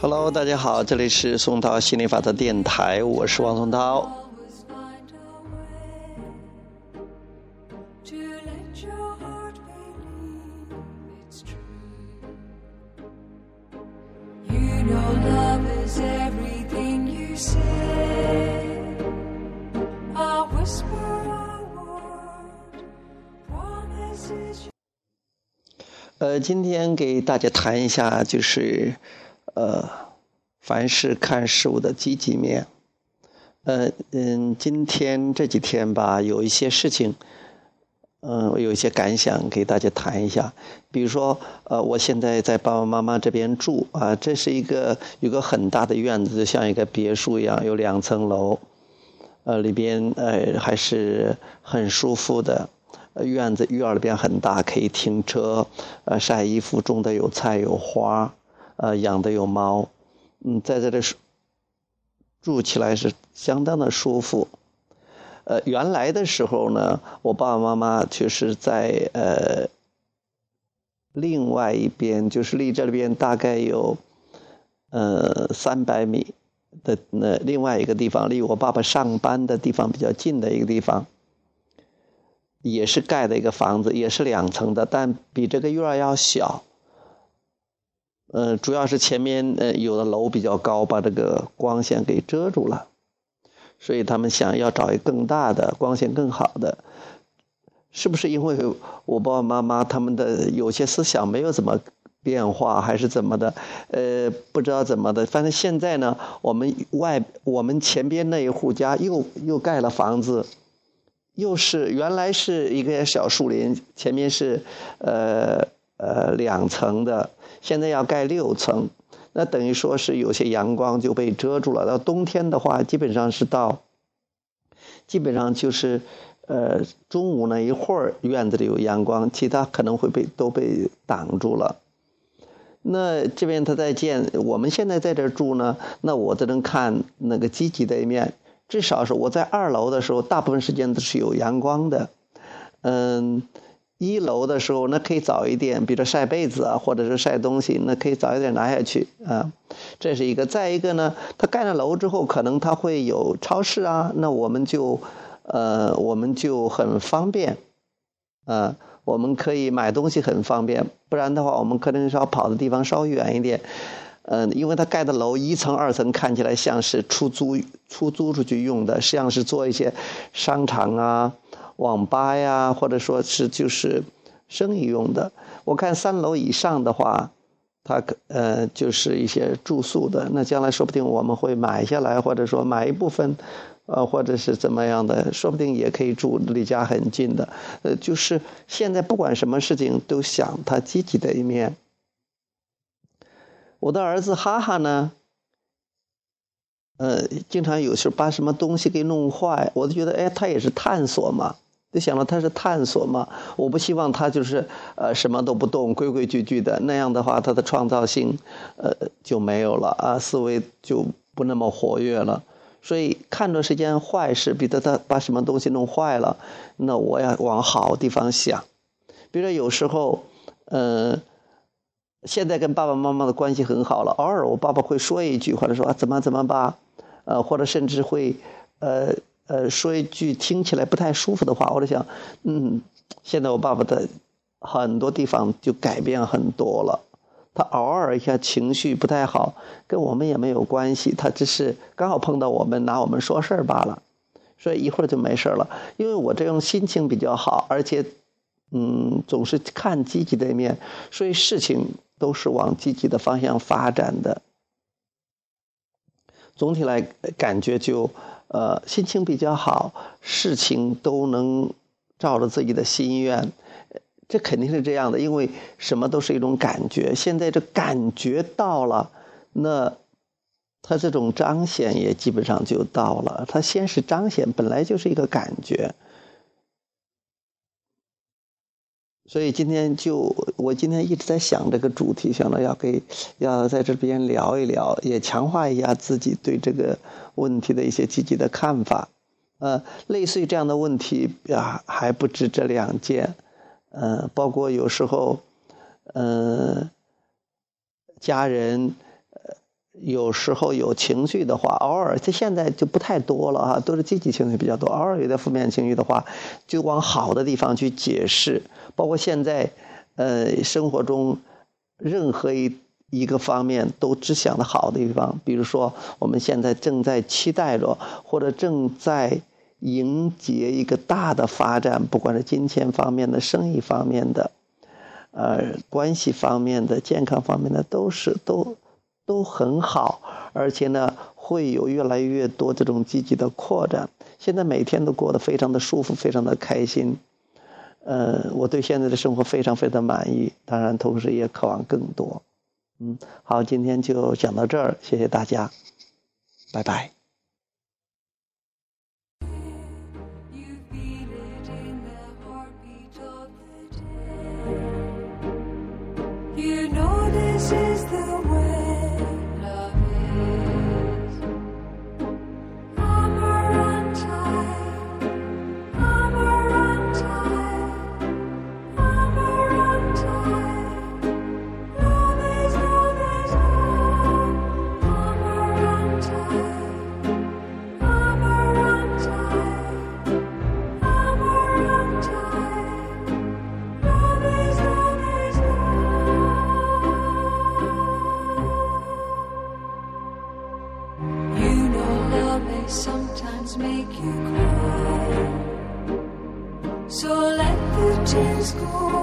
Hello，大家好，这里是松涛心理法则电台，我是王松涛。Is everything you say. I whisper a word 我们是呃今天给大家谈一下就是呃凡事看事物的积极面。呃嗯今天这几天吧有一些事情嗯，我有一些感想，给大家谈一下。比如说，呃，我现在在爸爸妈妈这边住啊，这是一个有个很大的院子，就像一个别墅一样，有两层楼，呃，里边呃还是很舒服的。院子院里边很大，可以停车，呃，晒衣服，种的有菜有花，呃，养的有猫，嗯，在这里住起来是相当的舒服。呃，原来的时候呢，我爸爸妈妈就是在呃另外一边，就是离这里边大概有呃三百米的那另外一个地方，离我爸爸上班的地方比较近的一个地方。也是盖的一个房子，也是两层的，但比这个院儿要小。呃，主要是前面呃有的楼比较高，把这个光线给遮住了，所以他们想要找一更大的、光线更好的。是不是因为我爸爸妈妈他们的有些思想没有怎么变化，还是怎么的？呃，不知道怎么的，反正现在呢，我们外我们前边那一户家又又盖了房子。又是原来是一个小树林，前面是呃呃两层的，现在要盖六层，那等于说是有些阳光就被遮住了。到冬天的话，基本上是到，基本上就是呃中午那一会儿院子里有阳光，其他可能会被都被挡住了。那这边他在建，我们现在在这住呢，那我只能看那个积极的一面。至少是我在二楼的时候，大部分时间都是有阳光的。嗯，一楼的时候那可以早一点，比如说晒被子啊，或者是晒东西，那可以早一点拿下去啊。这是一个。再一个呢，它盖了楼之后，可能它会有超市啊，那我们就呃，我们就很方便啊，我们可以买东西很方便。不然的话，我们可能要跑的地方稍微远一点。嗯，因为它盖的楼一层二层看起来像是出租出租出去用的，实际上是做一些商场啊、网吧呀，或者说是就是生意用的。我看三楼以上的话，它呃就是一些住宿的。那将来说不定我们会买下来，或者说买一部分，呃，或者是怎么样的，说不定也可以住离家很近的。呃，就是现在不管什么事情都想它积极的一面。我的儿子哈哈呢，呃，经常有时候把什么东西给弄坏，我就觉得，哎，他也是探索嘛，就想到他是探索嘛。我不希望他就是呃什么都不动，规规矩矩的，那样的话他的创造性呃就没有了啊，思维就不那么活跃了。所以看着是件坏事，比如他把什么东西弄坏了，那我要往好地方想。比如说有时候，嗯。现在跟爸爸妈妈的关系很好了，偶尔我爸爸会说一句，或者说啊怎么怎么吧，呃，或者甚至会，呃呃说一句听起来不太舒服的话，我就想，嗯，现在我爸爸的很多地方就改变很多了。他偶尔一下情绪不太好，跟我们也没有关系，他只是刚好碰到我们拿我们说事儿罢了，所以一会儿就没事了。因为我这种心情比较好，而且，嗯，总是看积极的一面，所以事情。都是往积极的方向发展的，总体来感觉就呃心情比较好，事情都能照着自己的心愿，这肯定是这样的，因为什么都是一种感觉。现在这感觉到了，那他这种彰显也基本上就到了。他先是彰显，本来就是一个感觉。所以今天就我今天一直在想这个主题，想到要给要在这边聊一聊，也强化一下自己对这个问题的一些积极的看法。呃，类似于这样的问题啊，还不止这两件，呃，包括有时候，呃，家人。有时候有情绪的话，偶尔这现在就不太多了哈，都是积极情绪比较多。偶尔有点负面情绪的话，就往好的地方去解释。包括现在，呃，生活中任何一一个方面都只想的好的地方。比如说，我们现在正在期待着，或者正在迎接一个大的发展，不管是金钱方面的、生意方面的、呃，关系方面的、健康方面的，都是都。都很好，而且呢，会有越来越多这种积极的扩展。现在每天都过得非常的舒服，非常的开心。呃，我对现在的生活非常非常满意，当然同时也渴望更多。嗯，好，今天就讲到这儿，谢谢大家，拜拜 you know this is the。just.